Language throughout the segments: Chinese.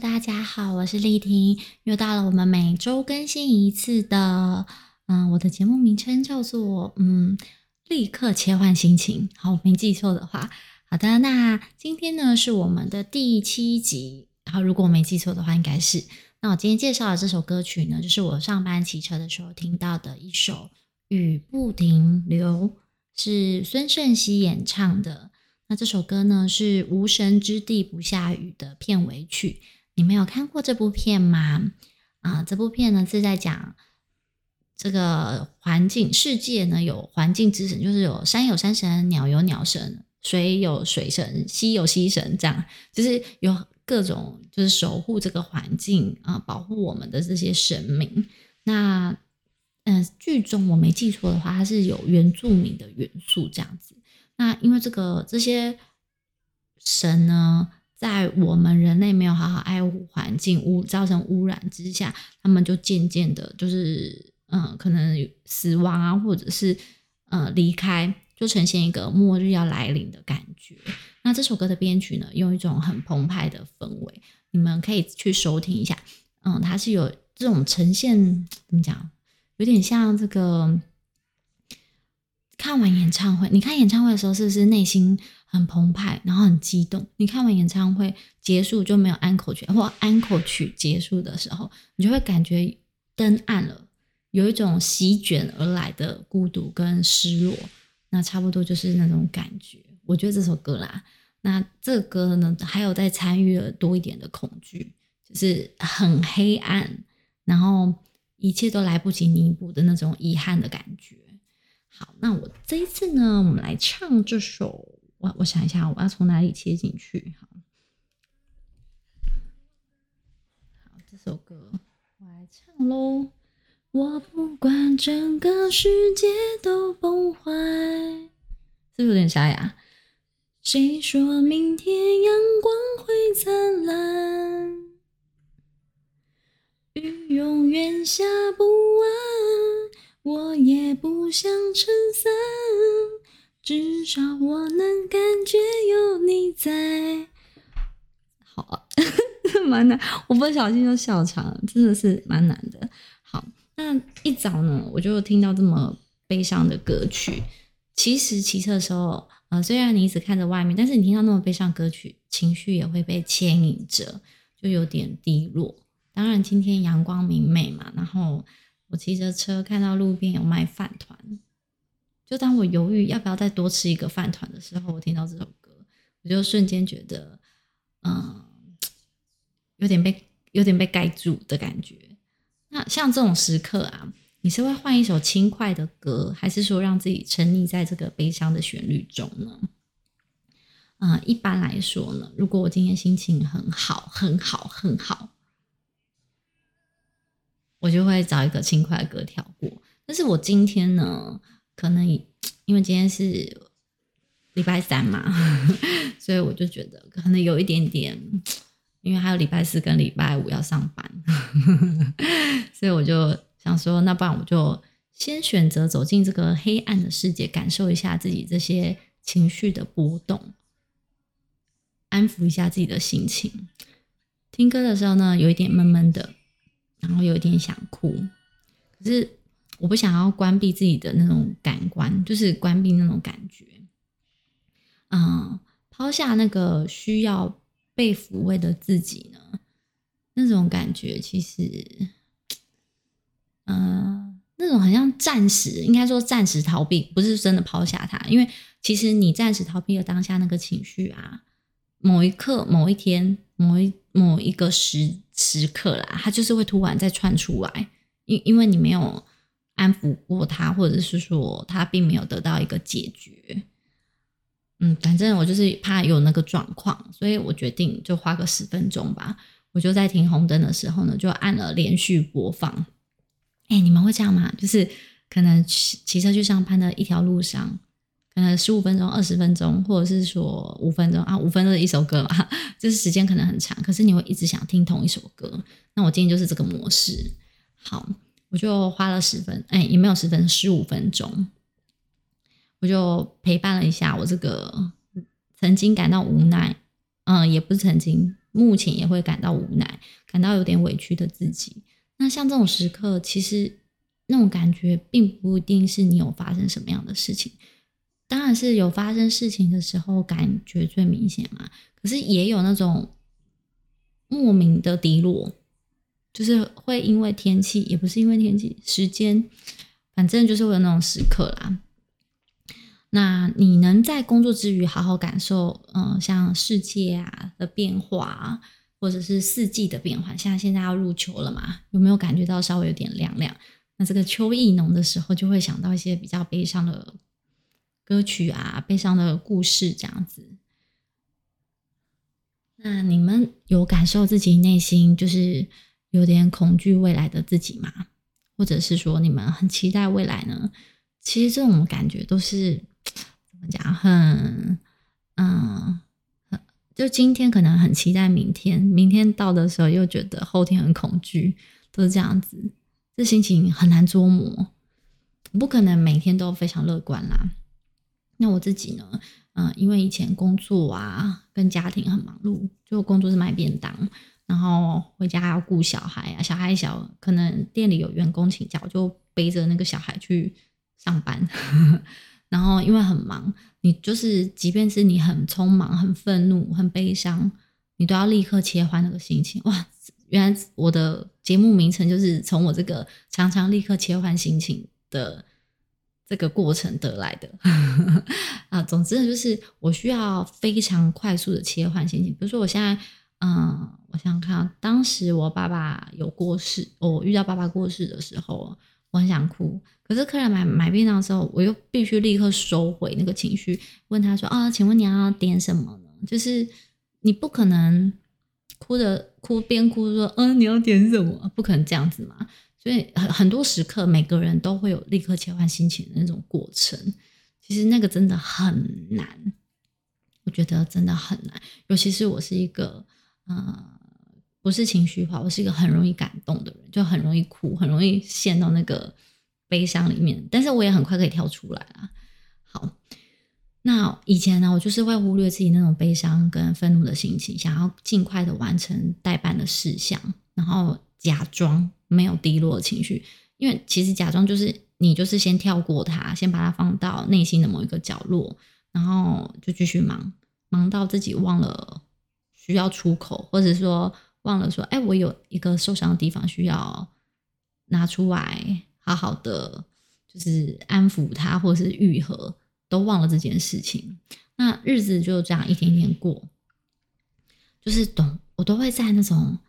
大家好，我是丽婷，又到了我们每周更新一次的，嗯，我的节目名称叫做嗯，立刻切换心情。好，我没记错的话，好的，那今天呢是我们的第七集，然后如果我没记错的话，应该是。那我今天介绍的这首歌曲呢，就是我上班骑车的时候听到的一首《雨不停流》，是孙盛熙演唱的。那这首歌呢，是《无神之地不下雨》的片尾曲。你没有看过这部片吗？啊，这部片呢是在讲这个环境世界呢，有环境之神，就是有山有山神，鸟有鸟神，水有水神，溪有溪神，这样就是有各种就是守护这个环境啊，保护我们的这些神明。那嗯，剧中我没记错的话，它是有原住民的元素这样子。那因为这个这些神呢，在我们人类没有好好爱护环境污造成污染之下，他们就渐渐的，就是嗯，可能死亡啊，或者是呃离开，就呈现一个末日要来临的感觉。那这首歌的编曲呢，用一种很澎湃的氛围，你们可以去收听一下。嗯，它是有这种呈现，怎么讲，有点像这个。看完演唱会，你看演唱会的时候是不是内心很澎湃，然后很激动？你看完演唱会结束就没有安可曲，或安可曲结束的时候，你就会感觉灯暗了，有一种席卷而来的孤独跟失落。那差不多就是那种感觉。我觉得这首歌啦，那这歌呢，还有在参与了多一点的恐惧，就是很黑暗，然后一切都来不及弥补的那种遗憾的感觉。好，那我这一次呢，我们来唱这首。我我想一下，我要从哪里切进去？好，好，这首歌我来唱喽。我不管整个世界都崩坏，是不是有点沙哑？谁说明天阳光会灿烂？雨永远下不完。我也不想撑伞，至少我能感觉有你在。好啊，蛮难，我不小心就笑场了，真的是蛮难的。好，那一早呢，我就听到这么悲伤的歌曲。其实骑车的时候，呃，虽然你一直看着外面，但是你听到那么悲伤歌曲，情绪也会被牵引着，就有点低落。当然，今天阳光明媚嘛，然后。我骑着车看到路边有卖饭团，就当我犹豫要不要再多吃一个饭团的时候，我听到这首歌，我就瞬间觉得，嗯，有点被有点被盖住的感觉。那像这种时刻啊，你是会换一首轻快的歌，还是说让自己沉溺在这个悲伤的旋律中呢？嗯，一般来说呢，如果我今天心情很好，很好，很好。我就会找一个轻快的歌跳过，但是我今天呢，可能因为今天是礼拜三嘛，所以我就觉得可能有一点点，因为还有礼拜四跟礼拜五要上班，所以我就想说，那不然我就先选择走进这个黑暗的世界，感受一下自己这些情绪的波动，安抚一下自己的心情。听歌的时候呢，有一点闷闷的。然后有一点想哭，可是我不想要关闭自己的那种感官，就是关闭那种感觉。嗯，抛下那个需要被抚慰的自己呢，那种感觉其实，嗯，那种很像暂时，应该说暂时逃避，不是真的抛下它，因为其实你暂时逃避了当下那个情绪啊，某一刻、某一天、某一某一个时。时刻啦，它就是会突然再窜出来，因因为你没有安抚过他，或者是说他并没有得到一个解决。嗯，反正我就是怕有那个状况，所以我决定就花个十分钟吧。我就在停红灯的时候呢，就按了连续播放。哎，你们会这样吗？就是可能骑骑车去上班的一条路上。可能，十五分钟、二十分钟，或者是说五分钟啊，五分钟的一首歌嘛，就是时间可能很长，可是你会一直想听同一首歌。那我今天就是这个模式。好，我就花了十分，哎，也没有十分，十五分钟，我就陪伴了一下我这个曾经感到无奈，嗯，也不是曾经，目前也会感到无奈，感到有点委屈的自己。那像这种时刻，其实那种感觉并不一定是你有发生什么样的事情，当然是有发生事情的时候感觉最明显嘛。可是也有那种莫名的低落，就是会因为天气，也不是因为天气，时间，反正就是会有那种时刻啦。那你能在工作之余好好感受，嗯、像世界啊的变化，或者是四季的变化，像现在要入秋了嘛，有没有感觉到稍微有点凉凉？那这个秋意浓的时候，就会想到一些比较悲伤的歌曲啊，悲伤的故事这样子。那你们有感受自己内心就是有点恐惧未来的自己吗？或者是说你们很期待未来呢？其实这种感觉都是。怎么讲？很，嗯，就今天可能很期待明天，明天到的时候又觉得后天很恐惧，都是这样子。这心情很难捉摸，不可能每天都非常乐观啦。那我自己呢？嗯，因为以前工作啊，跟家庭很忙碌，就工作是卖便当，然后回家要顾小孩啊，小孩小，可能店里有员工请假，我就背着那个小孩去上班。然后因为很忙，你就是即便是你很匆忙、很愤怒、很悲伤，你都要立刻切换那个心情。哇，原来我的节目名称就是从我这个常常立刻切换心情的这个过程得来的 啊。总之，就是我需要非常快速的切换心情。比如说我现在，嗯，我想看，当时我爸爸有过世，我遇到爸爸过世的时候，我很想哭。可是客人买买便当的时候，我又必须立刻收回那个情绪，问他说：“啊，请问你要点什么呢？”就是你不可能哭的哭边哭说：“嗯、你要点什么？”不可能这样子嘛。所以很很多时刻，每个人都会有立刻切换心情的那种过程。其实那个真的很难，我觉得真的很难。尤其是我是一个呃，不是情绪化，我是一个很容易感动的人，就很容易哭，很容易陷到那个。悲伤里面，但是我也很快可以跳出来啊。好，那以前呢，我就是会忽略自己那种悲伤跟愤怒的心情，想要尽快的完成待办的事项，然后假装没有低落的情绪，因为其实假装就是你就是先跳过它，先把它放到内心的某一个角落，然后就继续忙，忙到自己忘了需要出口，或者说忘了说，哎，我有一个受伤的地方需要拿出来。好好的，就是安抚他，或者是愈合，都忘了这件事情。那日子就这样一天一天过，就是懂，我都会在那种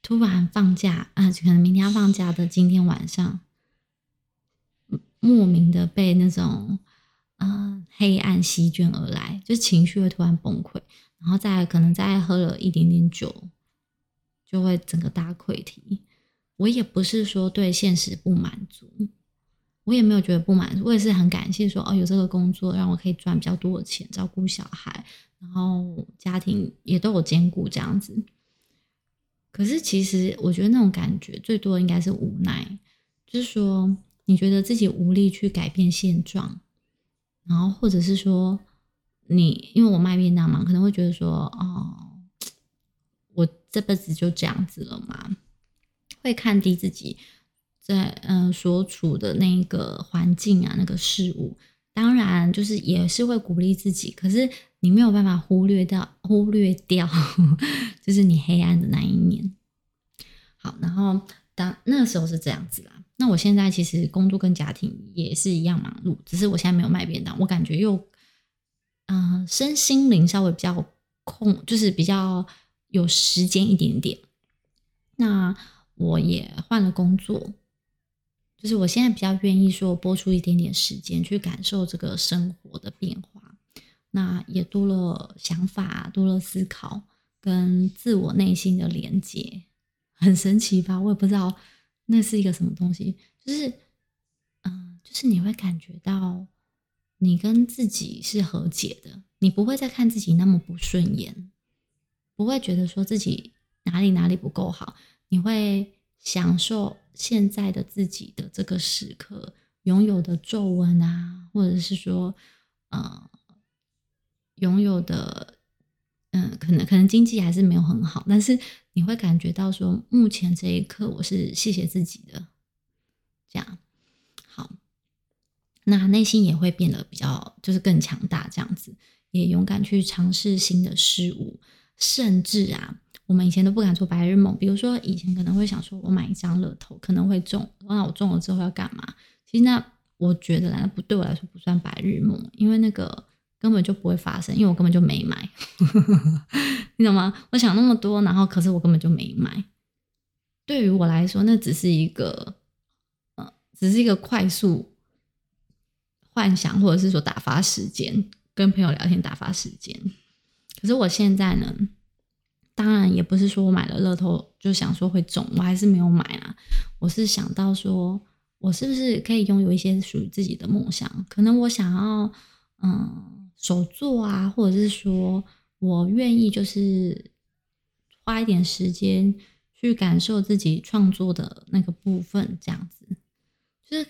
突然放假啊，可能明天要放假的今天晚上，莫名的被那种呃黑暗席卷而来，就情绪会突然崩溃，然后再可能再喝了一点点酒，就会整个大溃堤。我也不是说对现实不满足，我也没有觉得不满足，我也是很感谢说哦，有这个工作让我可以赚比较多的钱，照顾小孩，然后家庭也都有兼顾这样子。可是其实我觉得那种感觉最多应该是无奈，就是说你觉得自己无力去改变现状，然后或者是说你因为我卖便当嘛，可能会觉得说哦，我这辈子就这样子了嘛。会看低自己在嗯、所处的那个环境啊，那个事物，当然就是也是会鼓励自己，可是你没有办法忽略掉忽略掉，就是你黑暗的那一面。好，然后当那时候是这样子啦。那我现在其实工作跟家庭也是一样忙碌，只是我现在没有卖便当，我感觉又嗯、身心灵稍微比较空，就是比较有时间一点点。那。我也换了工作，就是我现在比较愿意说拨出一点点时间去感受这个生活的变化，那也多了想法，多了思考跟自我内心的连接，很神奇吧？我也不知道那是一个什么东西，就是嗯，就是你会感觉到你跟自己是和解的，你不会再看自己那么不顺眼，不会觉得说自己哪里哪里不够好。你会享受现在的自己的这个时刻拥有的皱纹啊，或者是说，呃，拥有的嗯，可能可能经济还是没有很好，但是你会感觉到说，目前这一刻我是谢谢自己的，这样，那内心也会变得比较就是更强大，这样子也勇敢去尝试新的事物，甚至啊，我们以前都不敢做白日梦，比如说以前可能会想说，我买一张乐透可能会中，那我中了之后要干嘛？其实那我觉得那不对我来说不算白日梦，因为那个。根本就不会发生，因为我根本就没买，你懂吗？我想那么多，然后可是我根本就没买。对于我来说，那只是一个，呃，只是一个快速幻想，或者是说打发时间，跟朋友聊天打发时间。可是我现在呢，当然也不是说我买了乐透就想说会中，我还是没有买啊。我是想到说，我是不是可以拥有一些属于自己的梦想？可能我想要，嗯。手作啊，或者是说我愿意就是花一点时间去感受自己创作的那个部分，这样子，就是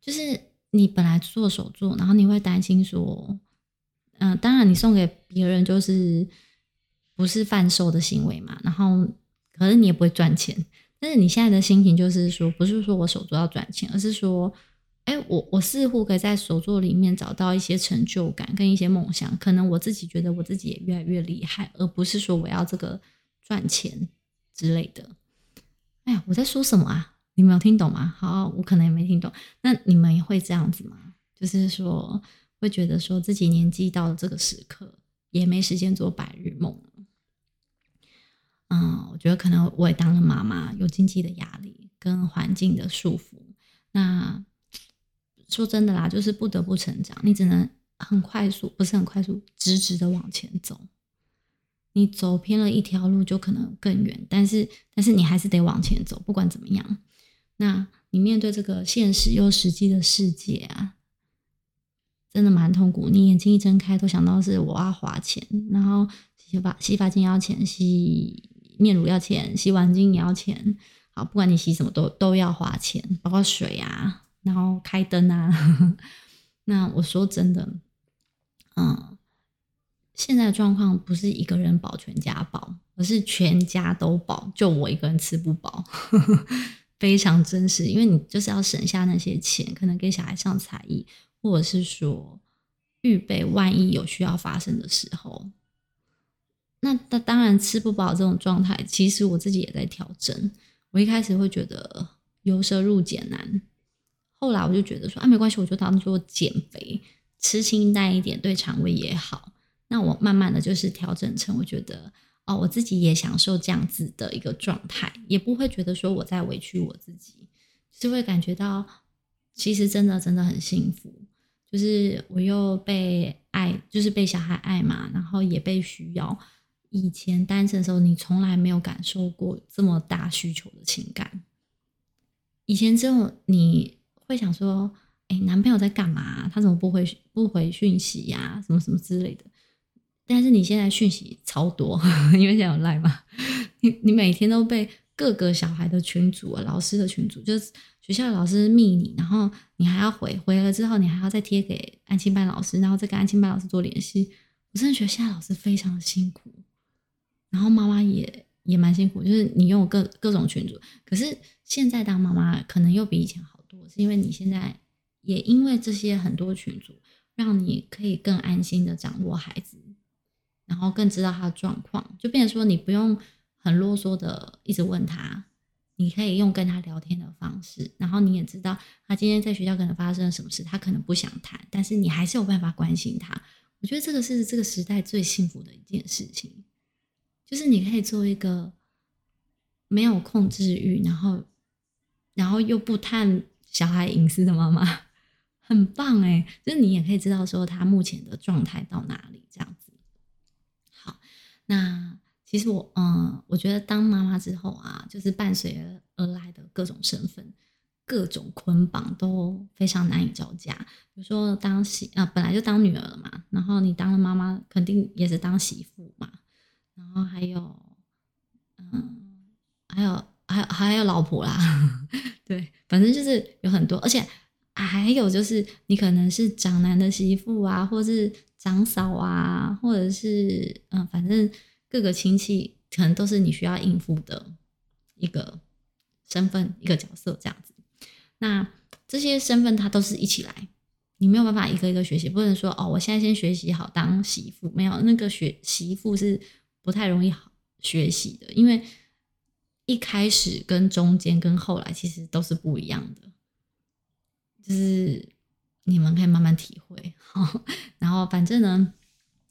就是你本来做手作，然后你会担心说，嗯、当然你送给别人就是不是贩售的行为嘛，然后可是你也不会赚钱，但是你现在的心情就是说，不是说我手作要赚钱，而是说。哎，我我似乎可以在手作里面找到一些成就感跟一些梦想，可能我自己觉得我自己也越来越厉害，而不是说我要这个赚钱之类的。哎呀，我在说什么啊？你们有听懂吗？好，我可能也没听懂。那你们也会这样子吗？就是说会觉得说自己年纪到了这个时刻，也没时间做白日梦。嗯，我觉得可能我也当了妈妈，有经济的压力跟环境的束缚，那。说真的啦，就是不得不成长，你只能很快速，不是很快速，直直的往前走。你走偏了一条路，就可能更远。但是，但是你还是得往前走，不管怎么样。那你面对这个现实又实际的世界啊，真的蛮痛苦。你眼睛一睁开，都想到是我要花钱，然后洗发洗发精要钱，洗面乳要钱，洗碗精也要钱。好，不管你洗什么都都要花钱，包括水啊。然后开灯啊，那我说真的，嗯，现在的状况不是一个人饱全家饱，而是全家都饱，就我一个人吃不饱，非常真实。因为你就是要省下那些钱，可能给小孩上才艺，或者是说预备万一有需要发生的时候。那那当然吃不饱这种状态，其实我自己也在调整。我一开始会觉得由奢入俭难。后来我就觉得说啊，没关系，我就当做减肥，吃清淡一点，对肠胃也好。那我慢慢的就是调整成，我觉得哦，我自己也享受这样子的一个状态，也不会觉得说我在委屈我自己，就会感觉到其实真的真的很幸福，就是我又被爱，就是被小孩爱嘛，然后也被需要。以前单身的时候，你从来没有感受过这么大需求的情感，以前只有你。会想说，哎，男朋友在干嘛？他怎么不回不回讯息呀？什么什么之类的。但是你现在讯息超多，因为现在有赖嘛。你你每天都被各个小孩的群组啊、老师的群组，就是学校的老师密你，然后你还要回回了之后，你还要再贴给安亲班老师，然后再跟安亲班老师做联系。我真的觉得现在老师非常的辛苦，然后妈妈也也蛮辛苦，就是你用各各种群组。可是现在当妈妈可能又比以前好多。是因为你现在也因为这些很多群组，让你可以更安心的掌握孩子，然后更知道他的状况，就变成说你不用很啰嗦的一直问他，你可以用跟他聊天的方式，然后你也知道他今天在学校可能发生了什么事，他可能不想谈，但是你还是有办法关心他。我觉得这个是这个时代最幸福的一件事情，就是你可以做一个没有控制欲，然后然后又不探。小孩隐私的妈妈很棒哎，就是你也可以知道说他目前的状态到哪里这样子。那其实我嗯，我觉得当妈妈之后啊，就是伴随而来的各种身份、各种捆绑都非常难以招架。比如说当媳啊，本来就当女儿了嘛，然后你当了妈妈，肯定也是当媳妇嘛。然后还有嗯，还有还有还有老婆啦。对，反正就是有很多，而且，还有就是你可能是长男的媳妇啊，或是长嫂啊，或者是嗯，反正各个亲戚可能都是你需要应付的一个身份、一个角色这样子。那这些身份它都是一起来，你没有办法一个一个学习，不能说哦，我现在先学习好当媳妇，没有那个学媳妇是不太容易好学习的，因为一开始跟中间跟后来其实都是不一样的。就是你们可以慢慢体会，然后反正呢，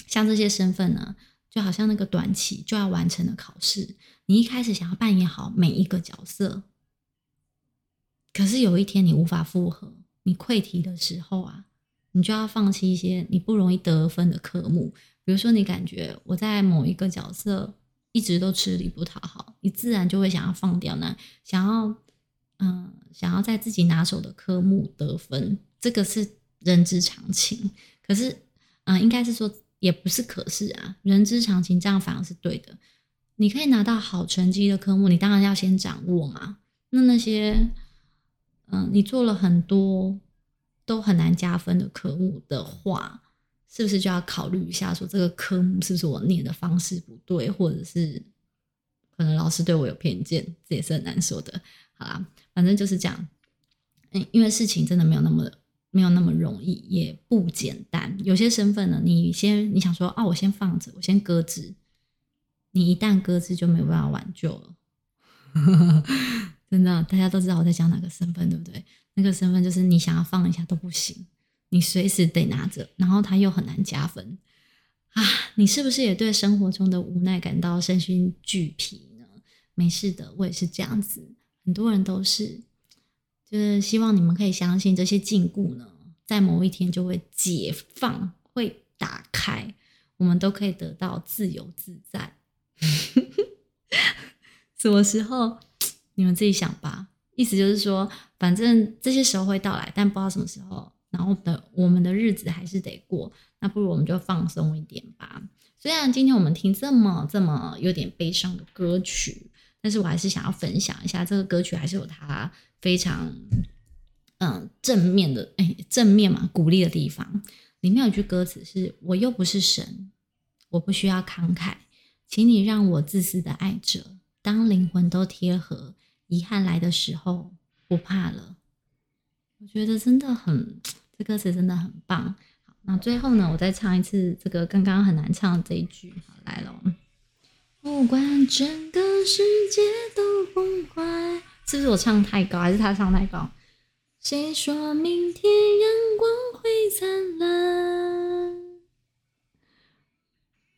像这些身份呢，就好像那个短期就要完成的考试，你一开始想要扮演好每一个角色，可是有一天你无法负荷，你溃堤的时候啊，你就要放弃一些你不容易得分的科目，比如说你感觉我在某一个角色一直都吃力不讨好，你自然就会想要放掉那想要。嗯，想要在自己拿手的科目得分，这个是人之常情。可是，嗯，应该是说，也不是可是啊，人之常情，这样反而是对的。你可以拿到好成绩的科目，你当然要先掌握嘛。那那些，嗯，你做了很多都很难加分的科目的话，是不是就要考虑一下，说这个科目是不是我念的方式不对，或者是可能老师对我有偏见，这也是很难说的。好啦，反正就是这样。嗯，因为事情真的没有那么没有那么容易，也不简单。有些身份呢，你先你想说啊，我先放着，我先搁置。你一旦搁置，就没有办法挽救了。真的，大家都知道我在讲哪个身份，对不对？那个身份就是你想要放一下都不行，你随时得拿着，然后它又很难加分啊。你是不是也对生活中的无奈感到身心俱疲呢？没事的，我也是这样子。很多人都是，就是希望你们可以相信这些禁锢呢，在某一天就会解放，会打开，我们都可以得到自由自在。什么时候？你们自己想吧。意思就是说，反正这些时候会到来，但不知道什么时候。然后的我们的日子还是得过，那不如我们就放松一点吧。虽然今天我们听这么这么有点悲伤的歌曲。但是我还是想要分享一下这个歌曲，还是有它非常嗯正面的哎正面嘛鼓励的地方。里面有句歌词是：“我又不是神，我不需要慷慨，请你让我自私的爱着。当灵魂都贴合，遗憾来的时候不怕了。”我觉得真的很，这歌词真的很棒。那最后呢，我再唱一次这个刚刚很难唱的这一句，好来了。不管整个世界都崩坏，是不是我唱太高，还是他唱太高？谁说明天阳光会灿烂？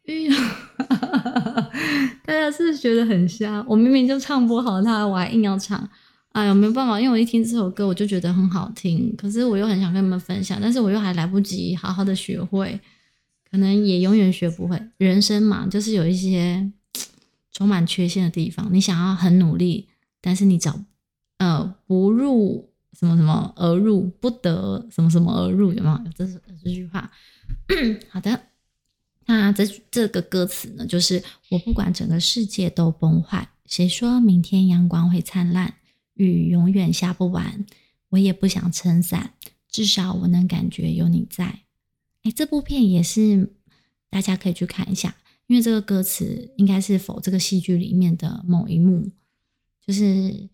雨，大家是不是觉得很瞎？我明明就唱不好他，我还硬要唱。哎呦，没有办法，因为我一听这首歌，我就觉得很好听。可是我又很想跟你们分享，但是我又还来不及好好的学会，可能也永远学不会。人生嘛，就是有一些。充满缺陷的地方，你想要很努力，但是你找呃不入什么什么而入，不得什么什么而入，有没有？这是这句话。好的，那这这个歌词呢，就是我不管整个世界都崩坏，谁说明天阳光会灿烂，雨永远下不完，我也不想撑伞，至少我能感觉有你在。哎，这部片也是大家可以去看一下。因为这个歌词应该是否这个戏剧里面的某一幕，就是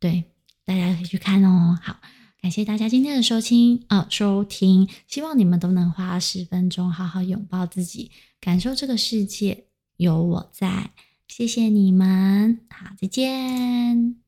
对，大家可以去看哦。好，感谢大家今天的收听啊、呃，收听，希望你们都能花十分钟好好拥抱自己，感受这个世界有我在。谢谢你们，好，再见。